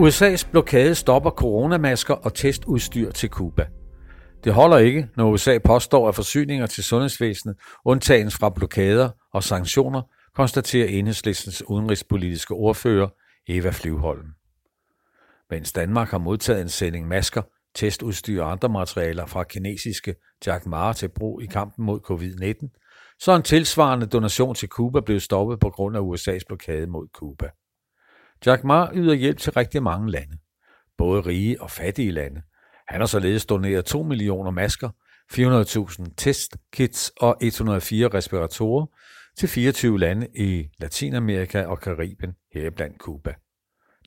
USA's blokade stopper coronamasker og testudstyr til Cuba. Det holder ikke, når USA påstår, at forsyninger til sundhedsvæsenet undtagens fra blokader og sanktioner, konstaterer enhedslistens udenrigspolitiske ordfører Eva Flyvholm. Mens Danmark har modtaget en sending masker, testudstyr og andre materialer fra kinesiske Jack Ma til brug i kampen mod covid-19, så en tilsvarende donation til Cuba blev stoppet på grund af USA's blokade mod Cuba. Jack Ma yder hjælp til rigtig mange lande, både rige og fattige lande. Han har således doneret 2 millioner masker, 400.000 testkits og 104 respiratorer til 24 lande i Latinamerika og Karibien, heriblandt Cuba.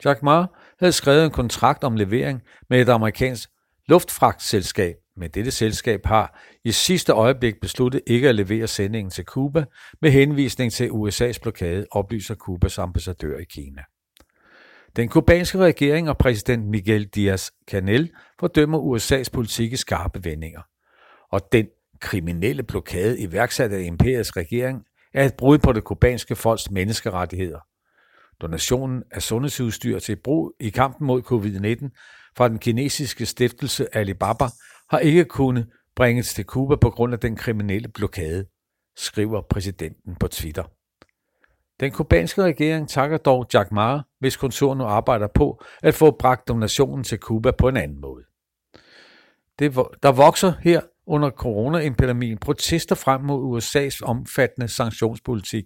Jack Ma havde skrevet en kontrakt om levering med et amerikansk luftfragtselskab, men dette selskab har i sidste øjeblik besluttet ikke at levere sendingen til Cuba med henvisning til USA's blokade, oplyser Cubas ambassadør i Kina. Den kubanske regering og præsident Miguel Díaz-Canel fordømmer USA's politik i skarpe vendinger. Og den kriminelle blokade iværksat af imperiets regering er et brud på det kubanske folks menneskerettigheder. Donationen af sundhedsudstyr til brug i kampen mod covid-19 fra den kinesiske stiftelse Alibaba har ikke kunnet bringes til Cuba på grund af den kriminelle blokade, skriver præsidenten på Twitter. Den kubanske regering takker dog Jack Ma, hvis kontor nu arbejder på at få bragt donationen til Cuba på en anden måde. Det, der vokser her under coronaepidemien protester frem mod USA's omfattende sanktionspolitik,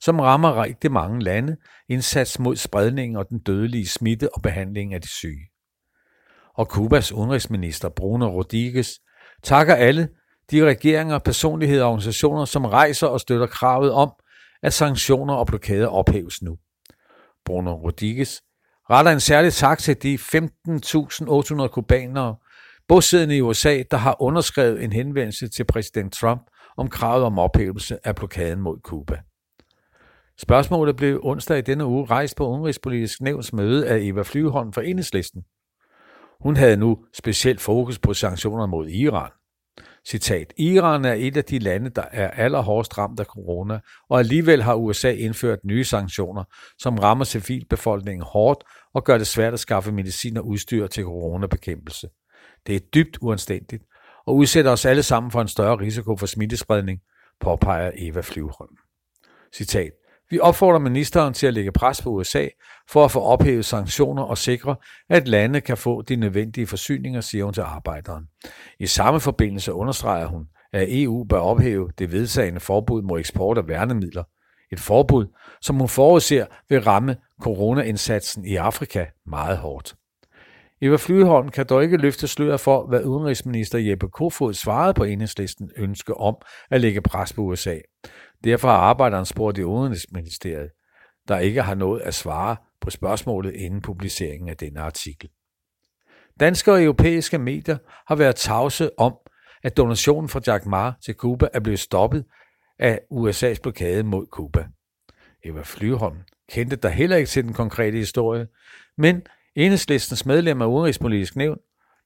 som rammer rigtig mange lande, indsats mod spredningen og den dødelige smitte og behandling af de syge. Og Kubas udenrigsminister Bruno Rodriguez takker alle de regeringer, personligheder og organisationer, som rejser og støtter kravet om, at sanktioner og blokader ophæves nu. Bruno Rodriguez retter en særlig tak til de 15.800 kubanere, bosiddende i USA, der har underskrevet en henvendelse til præsident Trump om kravet om ophævelse af blokaden mod Cuba. Spørgsmålet blev onsdag i denne uge rejst på Udenrigspolitisk Nævns møde af Eva Flyvholm fra Enhedslisten. Hun havde nu specielt fokus på sanktioner mod Iran. Citat, Iran er et af de lande, der er allerhårdest ramt af corona, og alligevel har USA indført nye sanktioner, som rammer civilbefolkningen hårdt og gør det svært at skaffe medicin og udstyr til coronabekæmpelse. Det er dybt uanstændigt og udsætter os alle sammen for en større risiko for smittespredning, påpeger Eva Flyvholm. Citat. Vi opfordrer ministeren til at lægge pres på USA for at få ophævet sanktioner og sikre, at lande kan få de nødvendige forsyninger, siger hun til arbejderen. I samme forbindelse understreger hun, at EU bør ophæve det vedtagende forbud mod eksport af værnemidler. Et forbud, som hun forudser vil ramme coronaindsatsen i Afrika meget hårdt. Eva Flyholm kan dog ikke løfte sløret for, hvad udenrigsminister Jeppe Kofod svarede på enhedslisten ønske om at lægge pres på USA. Derfor har arbejderen spurgt i Udenrigsministeriet, der ikke har nået at svare på spørgsmålet inden publiceringen af denne artikel. Danske og europæiske medier har været tavse om, at donationen fra Jack Ma til Cuba er blevet stoppet af USA's blokade mod Cuba. Eva Flyholm kendte der heller ikke til den konkrete historie, men enhedslistens medlem af Udenrigspolitisk Nævn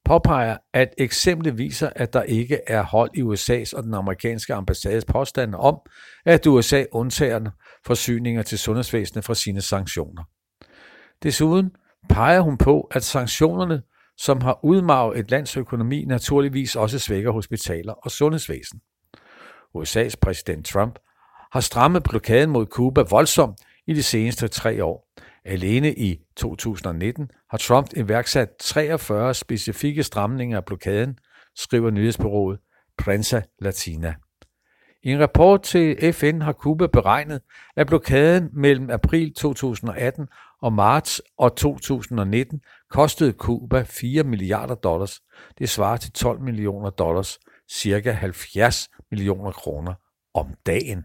påpeger, at eksemplet viser, at der ikke er hold i USA's og den amerikanske ambassades påstande om, at USA undtager forsyninger til sundhedsvæsenet fra sine sanktioner. Desuden peger hun på, at sanktionerne, som har udmarvet et lands økonomi, naturligvis også svækker hospitaler og sundhedsvæsen. USA's præsident Trump har strammet blokaden mod Cuba voldsomt i de seneste tre år, Alene i 2019 har Trump iværksat 43 specifikke stramninger af blokaden, skriver nyhedsbyrået Prensa Latina. I en rapport til FN har Cuba beregnet, at blokaden mellem april 2018 og marts og 2019 kostede Cuba 4 milliarder dollars. Det svarer til 12 millioner dollars, cirka 70 millioner kroner om dagen.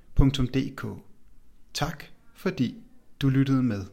www.nota.dk. Tak fordi du lyttede med.